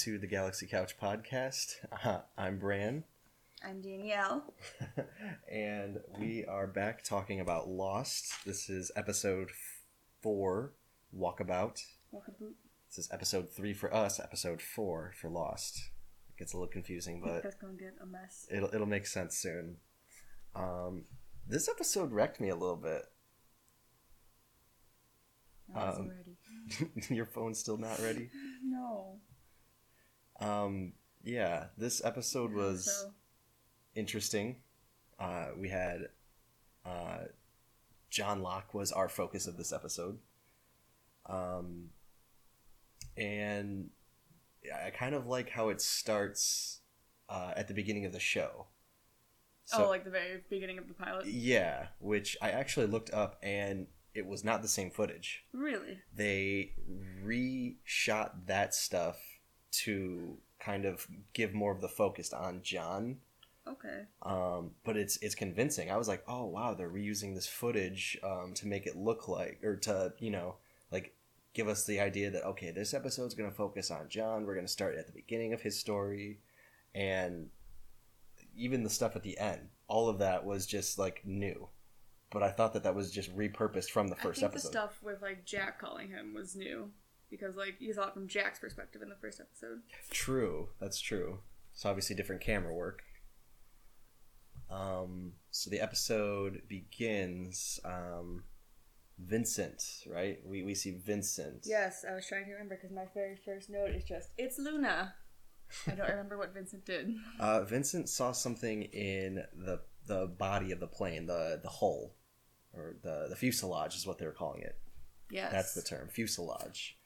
to the Galaxy Couch podcast. Uh, I'm Bran, I'm Danielle. and we are back talking about Lost. This is episode four, Walkabout. Walkabout. This is episode three for us, episode four for Lost. It gets a little confusing, but that's gonna get a mess. it'll it'll make sense soon. Um, this episode wrecked me a little bit. Um, ready. Your phone's still not ready. No. Um, yeah, this episode was. So, interesting. Uh, we had uh, John Locke was our focus of this episode, um, and I kind of like how it starts uh, at the beginning of the show. oh, like the very beginning of the pilot. yeah, which I actually looked up, and it was not the same footage. Really? They reshot that stuff to kind of give more of the focus on John Okay. um, but it's it's convincing. I was like, oh wow, they're reusing this footage um, to make it look like, or to you know, like give us the idea that okay, this episode's going to focus on John. We're going to start at the beginning of his story, and even the stuff at the end, all of that was just like new. But I thought that that was just repurposed from the I first think episode. the stuff with like Jack calling him was new because like you saw it from Jack's perspective in the first episode. True, that's true. It's obviously different camera work. Um, so the episode begins. Um, Vincent, right? We we see Vincent. Yes, I was trying to remember because my very first note is just it's Luna. I don't remember what Vincent did. Uh, Vincent saw something in the the body of the plane, the the hull, or the the fuselage is what they were calling it. Yes. That's the term, fuselage.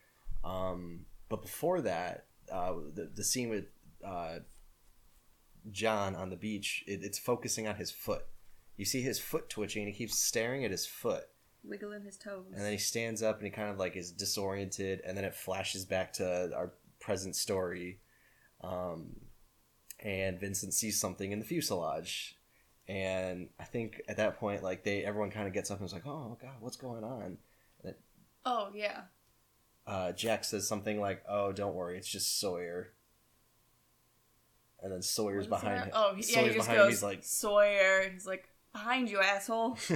Um, but before that, uh, the the scene with uh, John on the beach, it, it's focusing on his foot. You see his foot twitching, and he keeps staring at his foot. Wiggling his toes. And then he stands up, and he kind of like is disoriented, and then it flashes back to our present story. Um, and Vincent sees something in the fuselage, and I think at that point, like they everyone kind of gets up and is like, "Oh God, what's going on?" oh yeah. Uh, Jack says something like, "Oh, don't worry, it's just Sawyer." And then Sawyer's behind that? him. Oh, yeah, Sawyer's he just behind him. goes He's like, Sawyer. He's like behind you, asshole.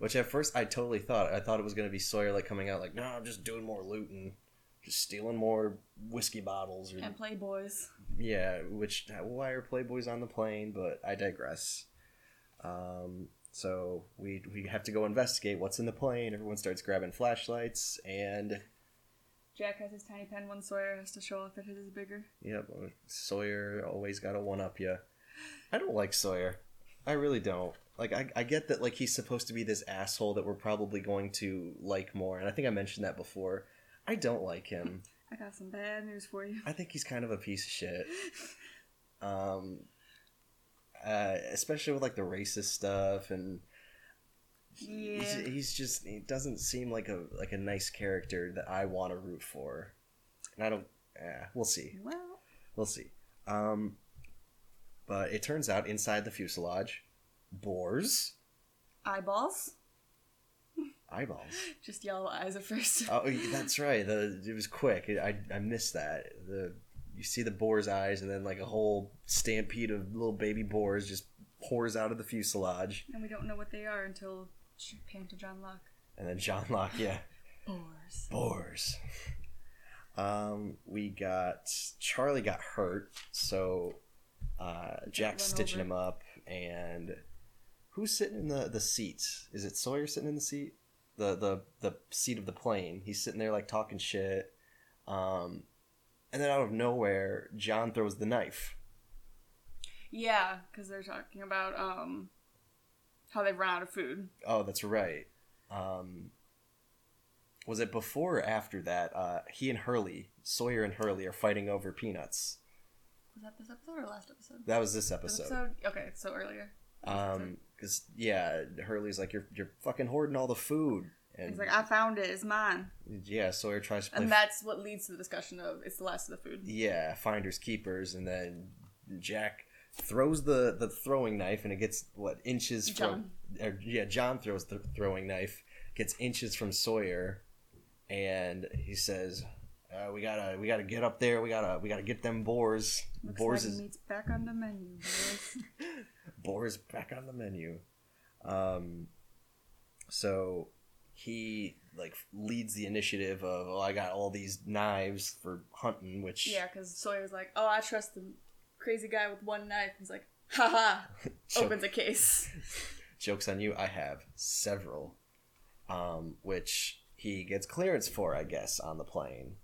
which at first I totally thought I thought it was gonna be Sawyer like coming out like, "No, I'm just doing more looting, just stealing more whiskey bottles." Or and Playboys. yeah, which why are Playboys on the plane? But I digress. Um, so we we have to go investigate what's in the plane. Everyone starts grabbing flashlights, and Jack has his tiny pen. One Sawyer has to show off that his is bigger. Yep, Sawyer always got to one up you. I don't like Sawyer. I really don't. Like I, I get that like he's supposed to be this asshole that we're probably going to like more, and I think I mentioned that before. I don't like him. I got some bad news for you. I think he's kind of a piece of shit. Um, uh, especially with like the racist stuff, and Yeah. he's, he's just he doesn't seem like a like a nice character that I want to root for, and I don't. Yeah, we'll see. Well, We'll see. Um, but it turns out inside the fuselage, boars, eyeballs. eyeballs. Just yellow eyes at first. Oh, that's right. The it was quick. I I missed that. The you see the boar's eyes, and then like a whole stampede of little baby boars just pours out of the fuselage, and we don't know what they are until pan to John Locke. and then John Locke, yeah, Boars. boars. Um, we got Charlie got hurt, so uh, Jack's stitching over. him up, and who's sitting in the the seat? Is it Sawyer sitting in the seat? The the the seat of the plane. He's sitting there like talking shit. Um, and then out of nowhere, John throws the knife. Yeah, because they're talking about um how they've run out of food. Oh, that's right. Um, was it before or after that? Uh, he and Hurley, Sawyer and Hurley, are fighting over peanuts. Was that this episode or last episode? That was this This episode. Okay, so earlier. Um, because yeah, Hurley's like you're you're fucking hoarding all the food, and He's like, I found it. It's mine. yeah, Sawyer tries to play. And that's what leads to the discussion of it's the last of the food. yeah, finders keepers, and then Jack throws the the throwing knife, and it gets what inches from. Or, yeah, John throws the throwing knife, gets inches from Sawyer, and he says, uh, "We gotta, we gotta get up there. We gotta, we gotta get them boars. Looks boars like is meat's back on the menu, boys. boars back on the menu." Um, so he like leads the initiative of, "Oh, I got all these knives for hunting," which yeah, because Sawyer's like, oh, I trust the crazy guy with one knife. He's like, haha, opens a case. jokes on you. I have several, um, which he gets clearance for, I guess, on the plane.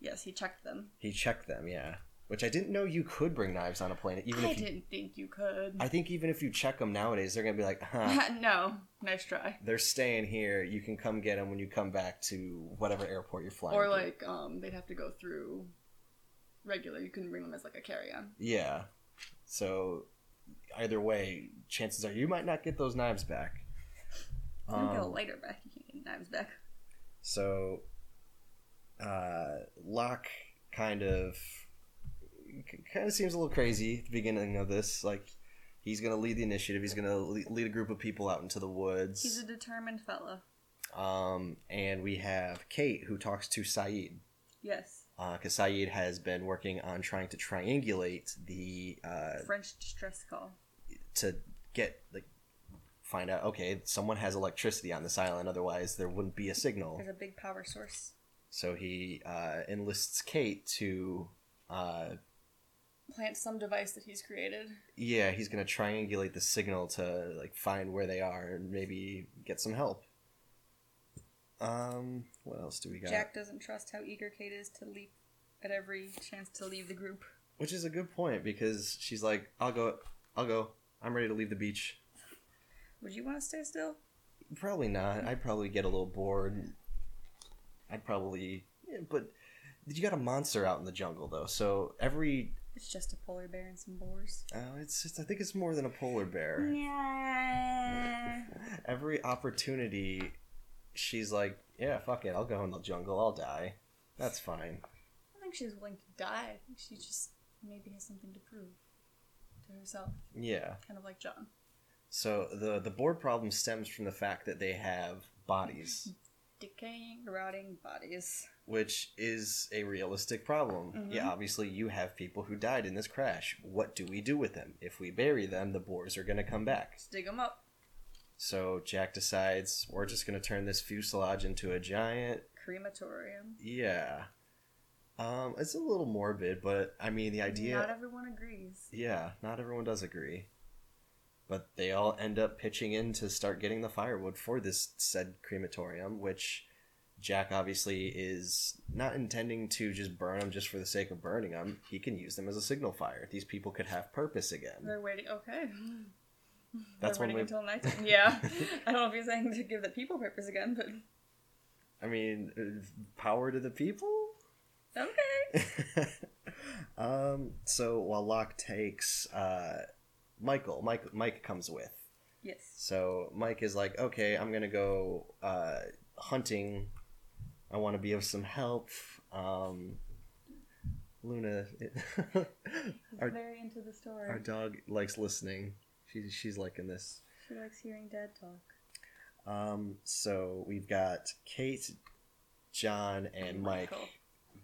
Yes, he checked them. He checked them, yeah. Which I didn't know you could bring knives on a plane. Even I if you, didn't think you could. I think even if you check them nowadays, they're gonna be like, huh, no, nice try. they're staying here. You can come get them when you come back to whatever airport you're flying. Or to." like, um, they'd have to go through regular. You couldn't bring them as like a carry-on. yeah. So either way, chances are you might not get those knives back. You can get a Um, lighter back. You can't get knives back. So, uh, Locke kind of kind of seems a little crazy at the beginning of this. Like, he's gonna lead the initiative. He's gonna lead a group of people out into the woods. He's a determined fella. Um, and we have Kate who talks to Sayid Yes. because Sayid has been working on trying to triangulate the uh, French distress call. to get like find out okay someone has electricity on this island otherwise there wouldn't be a signal There's a big power source. so he uh, enlists Kate to uh, Plant some device that he's created. yeah he's gonna triangulate the signal to like find where they are and maybe get some help um what else do we got Jack doesn't trust how eager Kate is to leap at every chance to leave the group. which is a good point because she's like i'll go i'll go i'm ready to leave the beach Would you want to stay still? Probably not. I'd probably get a little bored. I'd probably, yeah, but you got a monster out in the jungle though, so every It's just a polar bear and some boars. Oh, it's just, I think it's more than a polar bear. Yeah. Every opportunity, she's like, yeah, fuck it, I'll go in the jungle, I'll die. That's fine. I think she's willing to die. I think she just maybe has something to prove to herself, Yeah. kind of like John. So the the board problem stems from the fact that they have bodies, Decaying, rotting bodies. Which is a realistic problem. Mhm. Yeah, obviously you have people who died in this crash. What do we do with them? If we bury them, the boars are going to come back. Dig them up. So Jack decides we're just going to turn this fuselage into a giant. Crematorium. Yeah. Um, it's a little morbid, but I mean the idea. Not everyone agrees. yeah, not everyone does agree. But they all end up pitching in to start getting the firewood for this said crematorium, which Jack obviously is not intending to just burn them just for the sake of burning them. He can use them as a signal fire. These people could have purpose again. They're waiting. Okay. That's They're waiting way. until night. Yeah. I don't know if he's saying to give the people purpose again, but I mean, uh, power to the people. okay. um, so while Locke takes uh, Michael, Mike Mike comes with. Yes. So Mike is like, okay, I'm gonna go uh, hunting. I want to be of some help. Um, Luna, He's our, very into the story. our dog likes listening. She's she's liking this. She likes hearing dad talk. Um, so we've got Kate, John, and Mike Michael.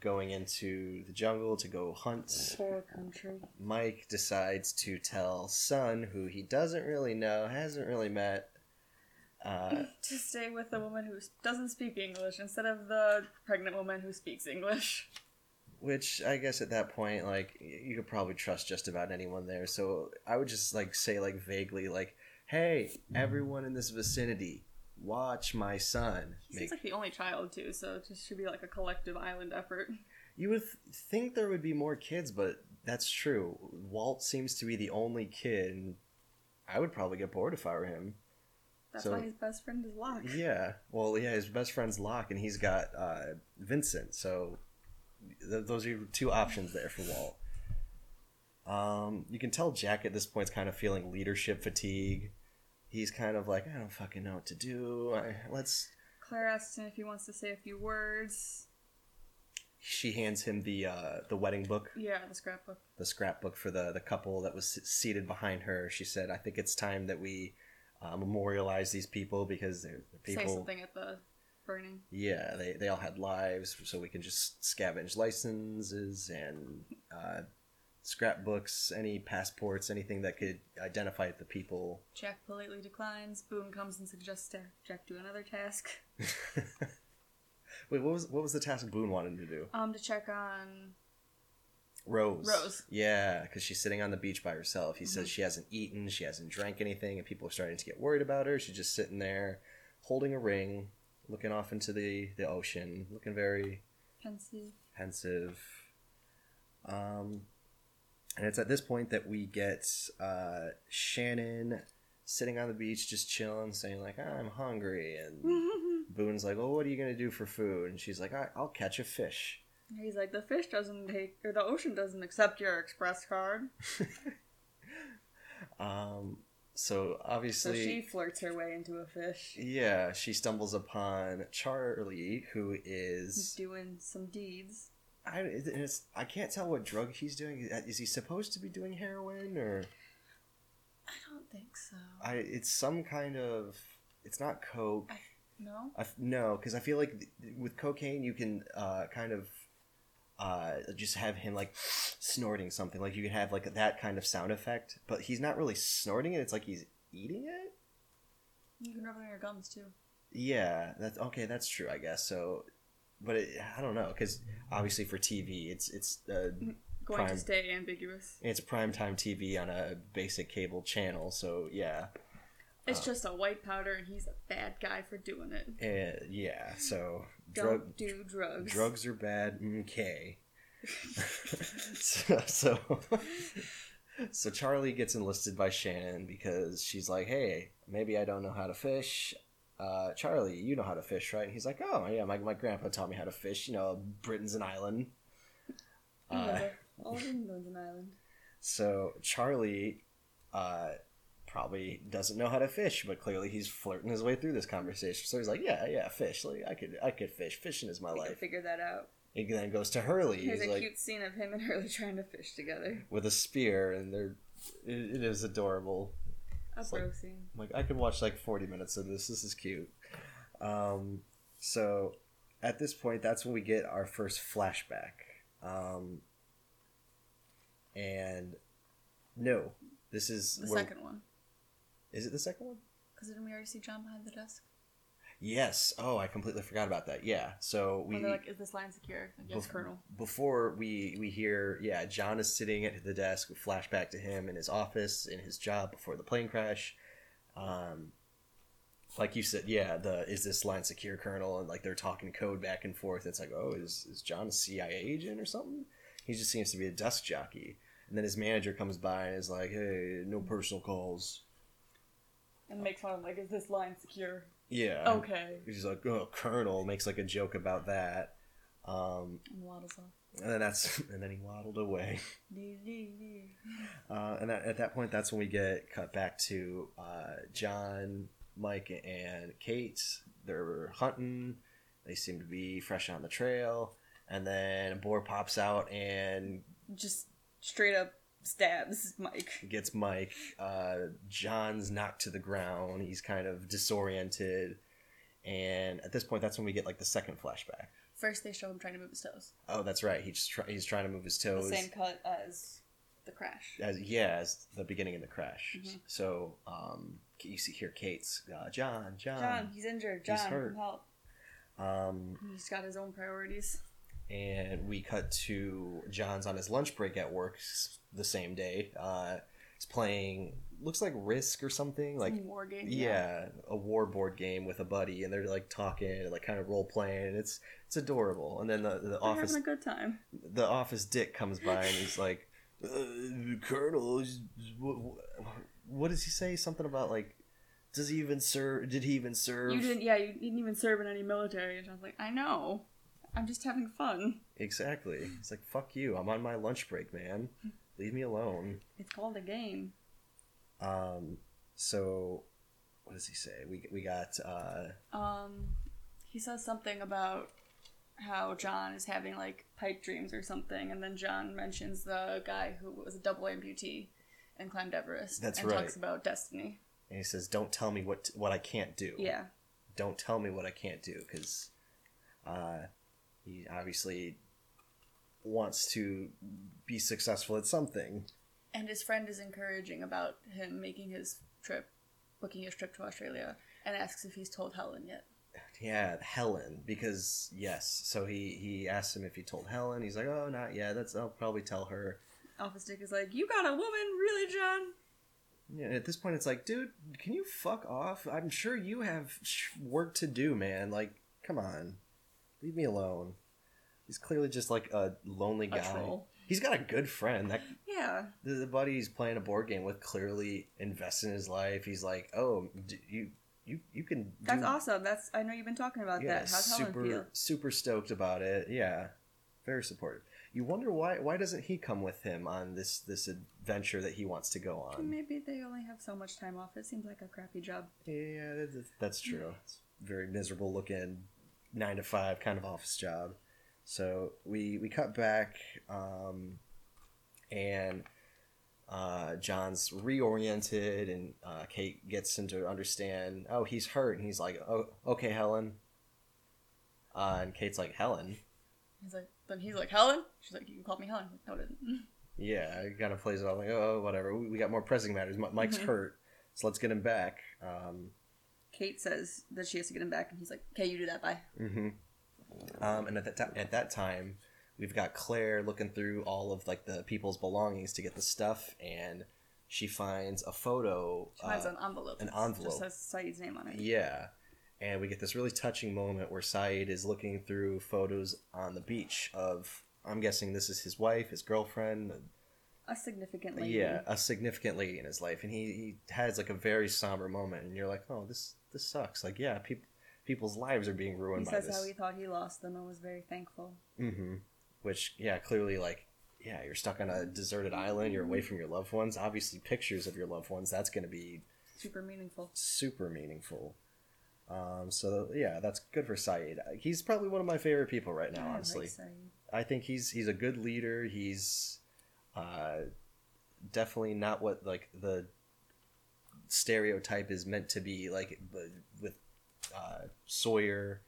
going into the jungle to go hunt. Poor country. Mike decides to tell Sun, who he doesn't really know, hasn't really met. Uh, to stay with the woman who doesn't speak English instead of the pregnant woman who speaks English. which I guess at that point, like you could probably trust just about anyone there. So I would just like say like vaguely, like, "Hey, everyone in this vicinity, watch my son." He's Make like the only child too, so it just should be like a collective island effort. You would th- think there would be more kids, but that's true. Walt seems to be the only kid. And I would probably get bored if I were him. That's So- why his best friend is Locke. Yeah. Well, yeah, his best friend's Locke, and he's got uh, Vincent. So th- those are two options there for Walt. Um, you can tell Jack at this point is kind of feeling leadership fatigue. He's kind of like, I don't fucking know what to do. I, let's. Claire asks him if he wants to say a few words. She hands him the uh, the wedding book. Yeah, the scrapbook. the scrapbook for the the couple that was seated behind her. She said, "I think it's time that we uh, memorialize these people because they're, they're Say people." something at the burning. Yeah, they, they all had lives, so we can just scavenge licenses and uh, scrapbooks, any passports, anything that could identify the people. Jack politely declines. Boone comes and suggests to Jack do another task. Wait, what was what was the task Boone wanted to do? Um, to check on. Rose. Rose. Yeah, because she's sitting on the beach by herself. He says she hasn't eaten, she hasn't drank anything, and people are starting to get worried about her. She's just sitting there, holding a ring, looking off into the the ocean, looking very Pensive. pensive. Um, and it's at this point that we get uh, Shannon sitting on the beach, just chilling, saying like, "I'm hungry," and Boone's like, "Well, what are you gonna do for food?" And she's like, I- "I'll catch a fish." He's like, the fish doesn't take, or the ocean doesn't accept your express card. Um, so So obviously, she flirts her way into a fish. yeah, she stumbles upon Charlie, who is. He's doing some deeds. I it's, I can't tell what drug he's doing. Is he supposed to be doing heroin or? I don't think so. I it's some kind of it's not coke. no? I no, because I feel like th- with cocaine you can uh, kind of uh, just have him like snorting something. Like you can have like that kind of sound effect, but he's not really snorting it. It's like he's eating it. You can rub it on your gums too. Yeah, that's okay. That's true, I guess. So, but it, I don't know because obviously for TV, it's it's uh, Going Prime. to stay ambiguous. it's primetime TV on a basic cable channel. So yeah, It's Uh. just a white powder, and he's a bad guy for doing it. uh, yeah. So Don't drug do drugs. drugs are bad. Okay. so, so so Charlie gets enlisted by Shannon because she's like, "Hey, maybe I don't know how to fish." Uh, Charlie, you know how to fish, right? And he's like, "Oh, yeah, my, my grandpa taught me how to fish. You know, Britain's an island." Uh. All England's an island. so Charlie uh, probably doesn't know how to fish, but clearly he's flirting his way through this conversation. So he's like, "Yeah, yeah, fish. Like, I could, I could fish. Fishing is my We life." figure that out. He then goes to Hurley. There's He's a like, cute scene of him and Hurley trying to fish together. with a spear, and they're it, it is adorable. A bro like- scene. I'm like I could watch like 40 minutes of this. This is cute. Um, so at this point, that's when we get our first flashback. Um, and no, this is The where- second one. Is it the second one? Because didn't we already see John behind the desk? Yes. Oh, I completely forgot about that. Yeah. So we When they're like, is this line secure? Like, yes, Bef- Colonel. before we we hear yeah john is sitting at the desk flashback to him in his office in his job before the plane crash um like you said yeah the is this line secure colonel and like they're talking code back and forth it's like oh is, is john a cia agent or something he just seems to be a desk jockey and then his manager comes by and is like hey no personal calls And makes fun of like, is this line secure? yeah Okay. he's like oh colonel makes like a joke about that um And waddles off. and then that's and then he waddled away. Uh, and at, at that point, that's when we get cut back to uh, John, Mike, and Kate. They're hunting. They seem to be fresh on the trail. And then a boar pops out and Just straight up stabs Mike. gets Mike. Uh, John's knocked to the ground. He's kind of disoriented. And at this point, that's when we get like the second flashback. First, they show him trying to move his toes. Oh, that's right. He's try- he's trying to move his toes. The same cut as the crash. as yeah as the beginning of the crash. Mhm. So um, you see here Kate's uh, John, John, John, he's injured. he's John, hurt. help. Um, He's got his own priorities. And we cut to John's on his lunch break at work the same day. Uh, he's playing looks like Risk or something like Some war game. yeah, a war board game with a buddy, and they're like talking, like kind of role playing. and It's it's adorable. And then the the They're office having a good time. the office dick comes by and he's like, uh, Colonel, what, what does he say? Something about like, does he even serve? Did he even serve? You didn't, yeah, you didn't even serve in any military. And John's like, I know. I'm just having fun. Exactly. It's like, fuck you. I'm on my lunch break, man. Leave me alone. It's called a game. Um, so what does he say? We we got uh, Um, he says something about how John is having like pipe dreams or something, and then John mentions the guy who was a double amputee and climbed Everest. That's and right. talks about destiny. and he says, "Don't tell me what what I can't do." Yeah, don't tell me what I can't do because uh, he obviously wants to be successful at something. And his friend is encouraging about him making his trip, booking his trip to Australia, and asks if he's told Helen yet. Yeah, Helen, because yes. So he he asked him if he told Helen. He's like, oh, not yet. That's I'll probably tell her. Office Dick is like, "You got a woman, really, John?" Yeah, at this point, it's like, dude, can you fuck off? I'm sure you have sh- work to do, man. Like, come on, leave me alone. He's clearly just like a lonely guy. troll. He's got a good friend. That Yeah, the, the buddy he's playing a board game with clearly invests in his life. He's like, oh, d- you you you can. Do, that's awesome. That's I know you've been talking about Yeah, that. How's Helen super feel? super stoked about it. Yeah, very supportive. You wonder why why doesn't he come with him on this this adventure that he wants to go on? Maybe they only have so much time off. It seems like a crappy job. Yeah, that's, that's true. It's very miserable looking nine to five kind of office job. So we we cut back, um, and uh, John's reoriented, and uh, Kate gets him to understand. Oh, he's hurt, and he's like, "Oh, okay, Helen." Uh, and Kate's like, "Helen." He's like, then he's like, Helen. She's like, you can call me Helen. No, I didn't. Yeah, it kind of plays it off like, "Oh, whatever. We, we got more pressing matters. Mi- Mike's Mhm. hurt, so let's get him back." Um, Kate says that she has to get him back, and he's like, okay, you do that. Bye. hmm Um, and at that time, at that time, we've got Claire looking through all of like the people's belongings to get the stuff, and she finds a photo. She finds uh, an envelope. an envelope. Just says Sayid's name on it. yeah, and we get this really touching moment where Saeed is looking through photos on the beach of. I'm guessing this is his wife, his girlfriend, A significant lady. yeah, a significant lady in his life, and he, he has like a very somber moment, and you're like, oh, this this sucks. Like, yeah, people people's lives are being He ruined by says this. how he thought he lost them and was very thankful. Mm-hmm. Which, yeah, clearly, like, yeah, you're stuck on a deserted island. You're away from your loved ones. Obviously, pictures of your loved ones. That's going to be Super meaningful. super meaningful. Um, so yeah, that's good for Sayid. He's probably one of my favorite people right now. I like honestly, Sayid. I think he's he's a good leader. He's uh, definitely not what like the stereotype is meant to be. Like with uh, Sawyer,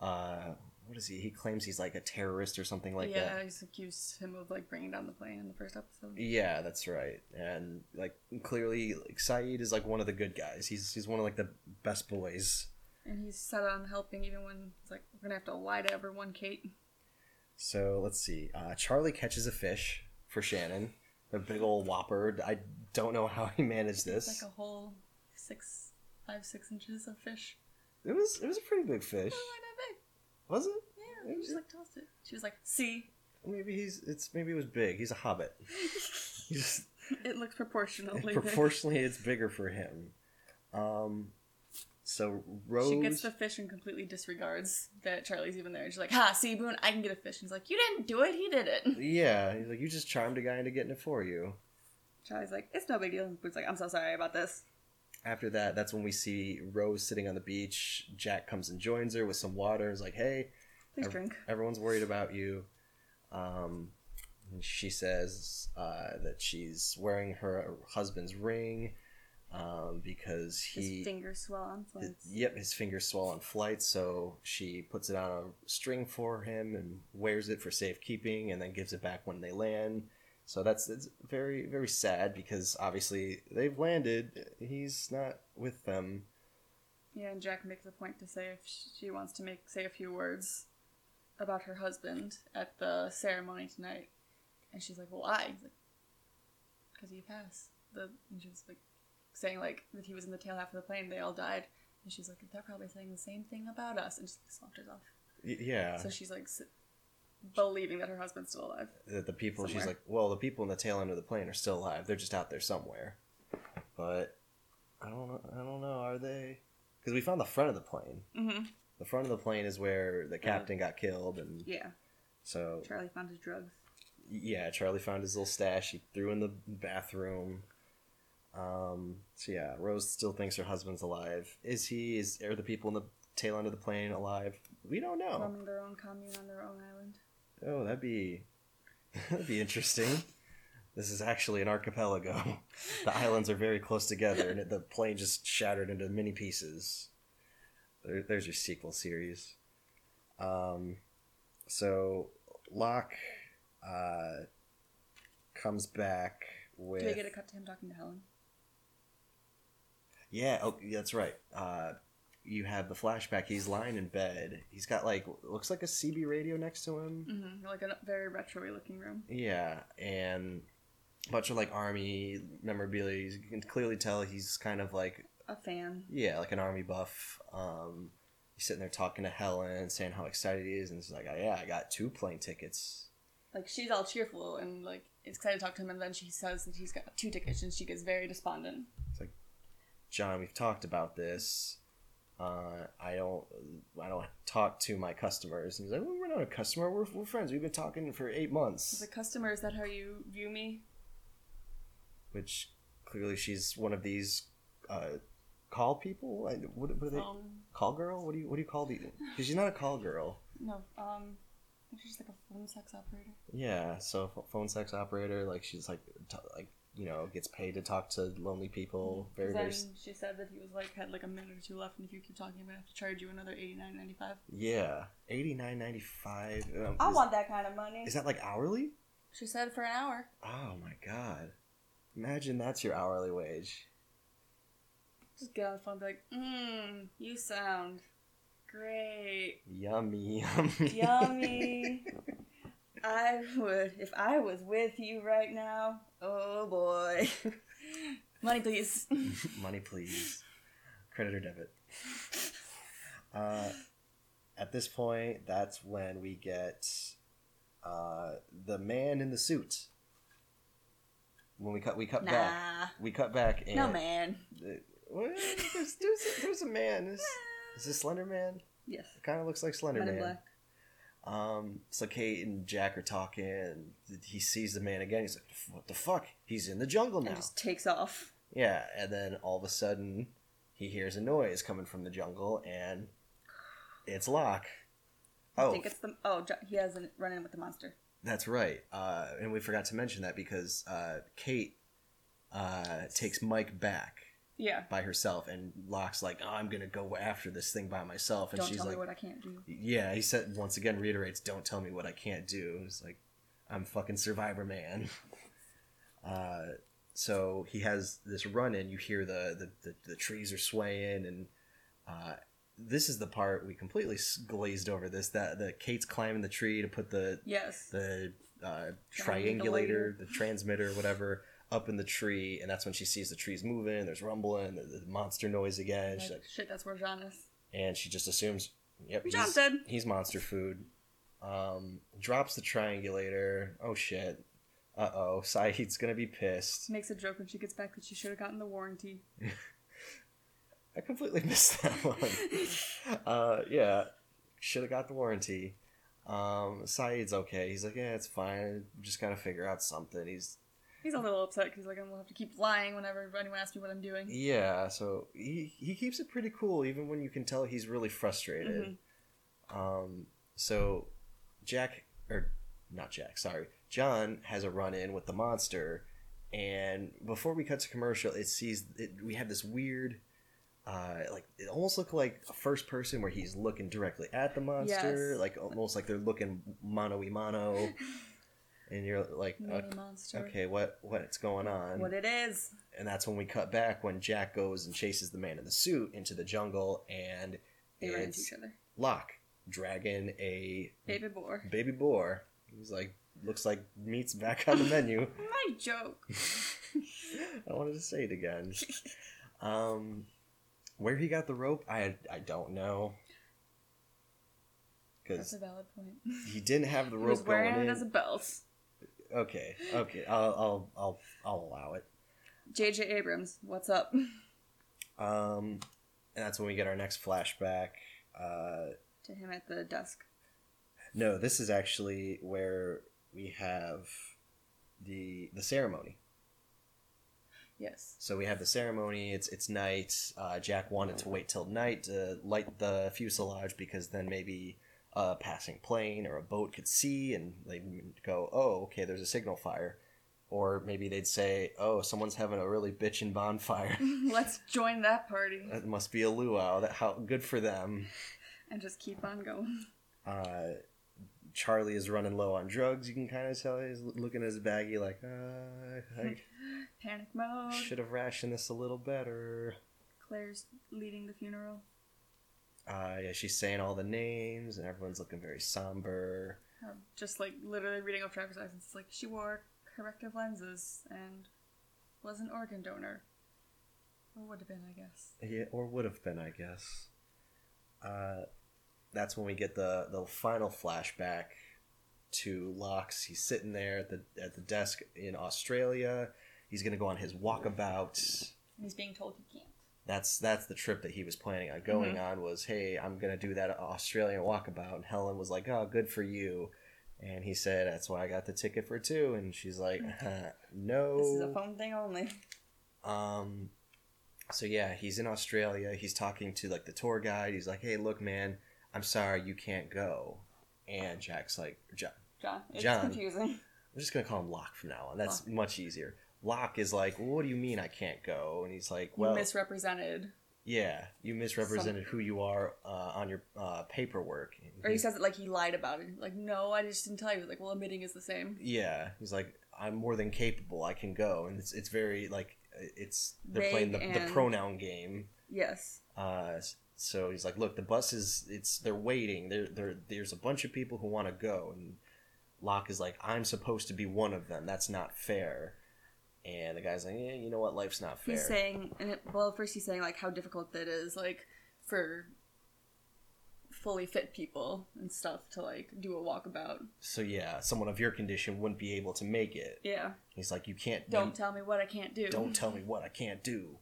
uh, what is he? He claims he's like a terrorist or something like yeah, that. Yeah, he's accused him of like bringing down the plane in the first episode. Yeah, that's right. And like clearly, like Sayid is like one of the good guys. He's he's one of like the best boys. And he's set on helping even when it's like we're gonna have to lie to everyone, Kate. So let's see. Uh, Charlie catches a fish for Shannon, a big old whopper. I don't know how he managed It's this. like a whole six, five, six inches of fish. It was it was a pretty big fish, It was like that big. was it? Yeah, he just like tossed it. She was like, "See, Maybe he's it's maybe it was big. He's a hobbit. He's it looks proportionally big." proportionally it's bigger for him. Um, so Rose. She gets the fish and completely disregards that Charlie's even there. She's like, "Ha, see, Boone, I can get a fish." And he's like, "You didn't do it. He did it." Yeah, he's like you just charmed a guy into getting it for you. Charlie's like, "It's no big deal." Boone's like, "I'm so sorry about this." After that, that's when we see Rose sitting on the beach. Jack comes and joins her with some water. He's like, "Hey, Please Ev- drink. Everyone's worried about you. Um, she says uh, that she's wearing her husband's ring um, because His he. fingers swell on his- flights. yep, his fingers swell on flight, so she puts it on a string for him and wears it for safekeeping, and then gives it back when they land. So that's it's very very sad because obviously they've landed. He's not with them. Yeah, and Jack makes a point to say if she wants to make say a few words about her husband at the ceremony tonight, and she's like, "Well, why?" He's like, "Because he passed." The and she's like saying like that he was in the tail half of the plane. They all died, and she's like, "They're probably saying the same thing about us," and just saunters off. Y- yeah. So she's like s- believing that her husband's still alive. that the people she's like well the people in the tail end of the plane are still alive they're just out there somewhere but i don't know i don't know are they because we found the front of the plane Mm-hmm. the front of the plane is where the captain got killed and Yeah, so Charlie found his drugs. yeah charlie found his little stash he threw in the bathroom um so yeah rose still thinks her husband's alive is he is are the people in the tail end of the plane alive we don't know Forming their own commune on their own island. Oh, that'd be that'd be interesting. This is actually an archipelago. The islands are very close together, and the plane just shattered into many pieces. there, there's your sequel series. Um, so Locke uh, comes back with. Do we get a cut to him talking to Helen? Yeah, oh, that's right. Uh, you have the flashback. He's lying in bed. He's got like looks like a CB radio next to him. Mm-hmm. Like a very retro looking room. Yeah, and a bunch of like army memorabilia. You can clearly tell he's kind of like A fan. yeah, like an army buff. Um, he's sitting there talking to Helen, saying how excited he is, and he's like, oh, "Yeah, I got two plane tickets." Like she's all cheerful and like excited to talk to him, and then she says that he's got two tickets, and she gets very despondent. John, we've talked about this. Uh, I don't, I don't talk to my customers. And he's like, well, "We're not a customer. We're, we're friends. We've been talking for eight months." As a customer, is that how you view me? Which clearly she's one of these uh, call people. I, what, what are they? Um, call girl? What do you what do you call the? Because she's not a call girl. no. Um, I think she's just like a phone sex operator. Yeah, so phone sex operator, like she's like, t- like you know, gets paid to talk to lonely people. Very, then very. s- she said that he was like had like a minute or two left, and if you keep talking, I'm gonna have to charge you another eighty nine ninety five. Yeah, eighty nine ninety five. Um, I is, want that kind of money. Is that like hourly? She said for an hour. Oh my god! Imagine that's your hourly wage. Just get on the phone and be like, mmm, you sound great. Yummy, yummy, Yummy. I would, if I was with you right now, oh boy. Money, please. Money, please. Credit or debit. Uh, at this point, that's when we get uh, the man in the suit. When we cut, we cut back. We cut back and No, man. well, there's, there's, a, there's a man. Is, is this Slender Man? Yes. It kind of looks like Slender Man. Um, so Kate and Jack are talking. And he sees the man again. He's like, "What the fuck? He's in the jungle now." And just takes off. Yeah, and then all of a sudden, he hears a noise coming from the jungle, and it's Locke. I Oh, think it's the. Oh, he has a run in with the monster. that's right. Uh, and we forgot to mention that because uh, Kate uh, takes Mike back Yeah. by herself, and Locke's like, oh, "I'm gonna go after this thing by myself," and Don't she's tell like, me what I can't do. "Yeah." He said once again reiterates, "Don't tell me what I can't do." It's like, I'm fucking Survivor Man. Uh, so he has this run in. You hear the the, the, the trees are swaying, and uh, this is the part we completely glazed over. This that the Kate's climbing the tree to put the Yes. the uh, Triangulator. triangulator, the transmitter, whatever, up in the tree, and that's when she sees the trees moving. There's rumbling, the, the monster noise again. She's Like, like, shit, that's where John is. and she just assumes, "Yep, John's he's, dead. he's monster food." Um, drops the triangulator. Oh shit! Uh oh, Sayid's gonna be pissed. Makes a joke when she gets back that she should have gotten the warranty. I completely missed that one. uh, yeah, should have got the warranty. Um, Sayid's okay. He's like, yeah, it's fine. Just gotta figure out something. He's He's a little upset because he's like, I'm gonna have to keep lying whenever anyone asks me what I'm doing. yeah. So he he keeps it pretty cool, even when you can tell he's really frustrated. Um, so Jack or not Jack, sorry, John has a run in with the monster, and before we cut to commercial, it sees it, we have this weird. Uh, like it almost looked like a first person where he's looking directly at the monster, Yes. like almost like they're looking mano y mano, and you're like, okay, monster. okay, what what's going on? What it is. and that's when we cut back when Jack goes and chases the man in the suit into the jungle, and They it's each other. Locke dragging a Baby boar. baby boar. He's like, looks like meat's back on the menu. My joke. I wanted to say it again. Um, where he got the rope, I I don't know. That's a valid point. he didn't have the rope. He was wearing it as a belt. Okay, okay, I'll, I'll I'll I'll allow it. J.J. Abrams, what's up? Um, and that's when we get our next flashback. Uh, to him at the desk. No, this is actually where we have the the ceremony. Yes. So we have the ceremony. It's it's night. Uh, Jack wanted to wait till night to light the fuselage because then maybe a passing plane or a boat could see and they would go, "Oh, okay, there's a signal fire." Or maybe they'd say, "Oh, someone's having a really bitchin' bonfire. Let's join that party that must be a luau. That how good for them." and just keep on going. Uh, Charlie is running low on drugs. You can kind of tell he's looking at his baggie like, uh, I Panic mode. should have rationed this a little better. Claire's leading the funeral. Uh, yeah, she's saying all the names, and everyone's looking very somber. Um, just like literally reading off driver's license. It's like she wore corrective lenses and was an organ donor. Or would have been, I guess. Yeah, or would have been, I guess. Uh, that's when we get the the final flashback to Locks. He's sitting there at the at the desk in Australia. He's gonna go on his walkabout. And he's being told he can't. That's that's the trip that he was planning on going mm-hmm. on. Was hey, I'm gonna do that Australian walkabout. And Helen was like, oh, good for you. And he said, that's why I got the ticket for two. And she's like, mm-hmm. uh, no. This is a phone thing only. Um, so yeah, he's in Australia. He's talking to like the tour guide. He's like, "Hey, look, man, I'm sorry you can't go." And Jack's like, "John, John, it's John. confusing. I'm just gonna call him Locke from now on. That's Locke. much easier." Locke is like, well, "What do you mean I can't go?" And he's like, You "Well, misrepresented. yeah, you misrepresented who you are uh, on your uh, paperwork." And Or he says it like he lied about it. Like, no, I just didn't tell you. Like, well, admitting is the same. Yeah, he's like, I'm more than capable. I can go, and it's it's very like it's they're playing the, Vague the pronoun game. Yes. Uh, so he's like, look, the bus is it's they're waiting. There there there's a bunch of people who want to go, and Locke is like, I'm supposed to be one of them. That's not fair. And the guy's like, yeah, you know what? Life's not fair. He's saying, and it, well, first he's saying like how difficult it is, like for fully fit people and stuff to like do a walkabout. so yeah, someone of your condition wouldn't be able to make it. Yeah. He's like, you can't. Don't you- tell me what I can't do. don't tell me what I can't do.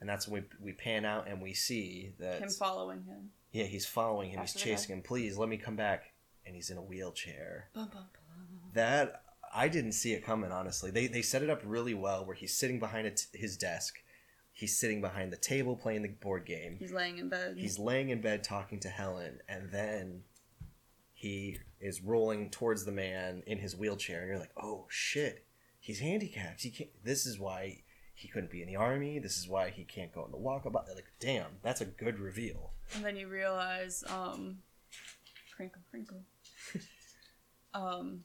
And that's when we, we pan out and we see that him following him. Yeah, he's following him. He's After guy. chasing him. Please let me come back. And he's in a wheelchair. Bum, bum, bum. That I didn't see it coming. Honestly, they they set it up really well. Where he's sitting behind a t- his desk, he's sitting behind the table playing the board game. He's laying in bed. He's laying in bed talking to Helen, and then he is rolling towards the man in his wheelchair, and you're like, oh shit, he's handicapped. He can't. This is why he couldn't be in the army. This is why he can't go on the walkabout. They're Like, damn, that's a good reveal. and then you realize, um, crinkle, crinkle. um,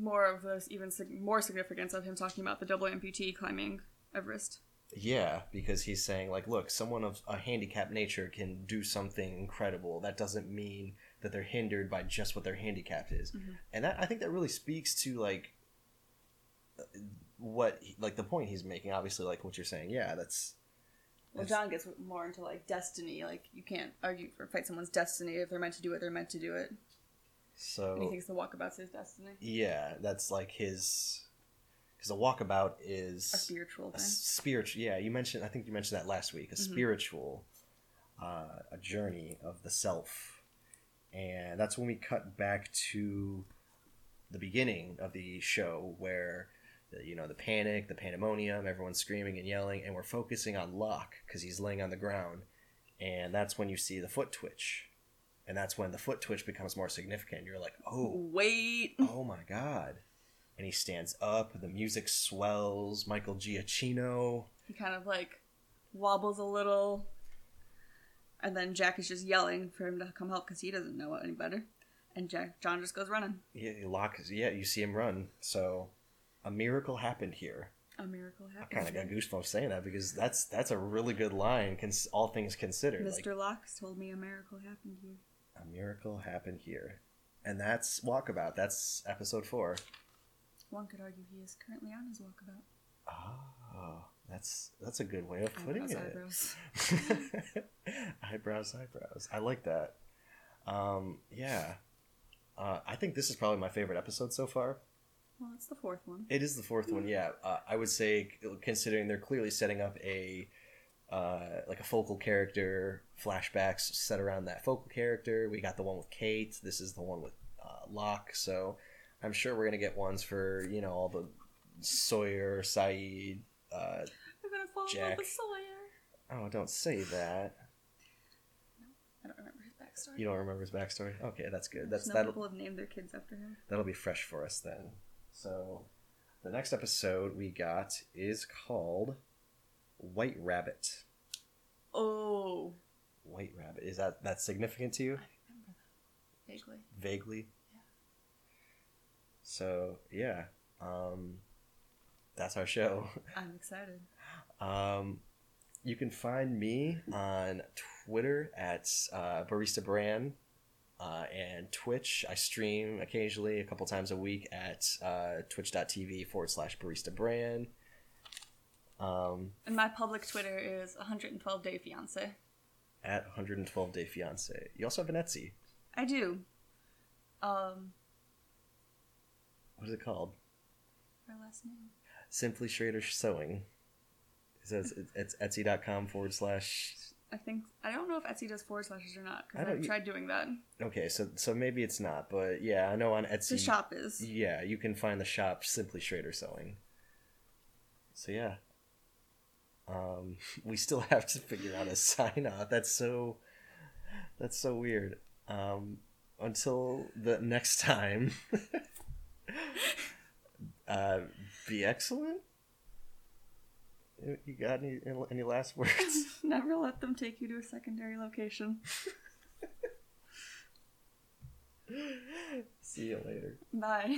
more of this, even sig- more significance of him talking about the double amputee climbing Everest. Yeah, because he's saying like, look, someone of a handicapped nature can do something incredible. That doesn't mean that they're hindered by just what their handicap is, Mhm. and that I think that really speaks to like uh, what like the point he's making. Obviously, like what you're saying. Yeah, that's Well, That's- John gets more into like destiny. Like you can't argue or fight someone's destiny if they're meant to do it. They're meant to do it. And he so. thinks the walkabout's his destiny, Yeah, that's like his because a walkabout is a spiritual thing. spiritual. Yeah, you mentioned. I think you mentioned that last week. A Mhm. spiritual, uh, a journey of the self, and that's when we cut back to the beginning of the show where. You know the panic, the pandemonium, everyone's screaming and yelling, and we're focusing on Locke because he's laying on the ground, and that's when you see the foot twitch, and that's when the foot twitch becomes more significant. You're like, oh, Wait, oh my god and he stands up the music swells michael giacchino he kind of like wobbles a little, and then Jack is just yelling for him to come help because he doesn't know any better. And Jack John just goes running. yeah, Locke yeah you see him run so a miracle happened here A miracle i kind of got goosebumps saying that because that's that's a really good line cons- all things considered like Mr. Locks told me a miracle happened here. A miracle happened here and that's walkabout that's episode four. One could argue he is currently on his walkabout. Oh, that's that's a good way of putting Eyebrows, it eyebrows. eyebrows, eyebrows. I like that. Um, yeah. Uh, I think this is probably my favorite episode so far. Well, it's the fourth one. It is the fourth one, yeah. Uh, I would say, considering they're clearly setting up a uh, like a focal character, flashbacks set around that focal character. We got the one with Kate. This is the one with uh, Locke. So I'm sure we're gonna get ones for you know all the Sawyer, Sayid. Uh, I'm gonna fall in Jack. love with Sawyer. oh, don't say that. I don't remember his backstory. You don't remember his backstory? Okay, that's good. That's know that'll people have named their kids after him. that'll be fresh for us then. So, the next episode we got is called White Rabbit. Oh, White Rabbit. Is that that significant to you? I remember that vaguely. Vaguely. Yeah. So yeah, um, that's our show. I'm excited. Um, you can find me on Twitter at uh, Barista Brand uh, and Twitch. I stream occasionally, a couple times a week at uh, twitch.tv forward slash Barista Brand. Um, And my public Twitter is 112 Day Fiance. at 112 Day Fiance. You also have an Etsy. I do. Um, What is it called? her last name. Simply Schrader Sewing. It says it's etsy.com forward slash. I think I don't know if Etsy does forward slashes or not I because I've tried doing that. Okay, so so maybe it's not, but yeah, I know on Etsy. The shop is. Yeah, you can find the shop simply Schrader Sewing. So yeah. Um, we still have to figure out a sign off. That's so that's so weird. Um, until the next time. uh, be excellent. You got any any last words? Never let them take you to a secondary location. See you later. Bye.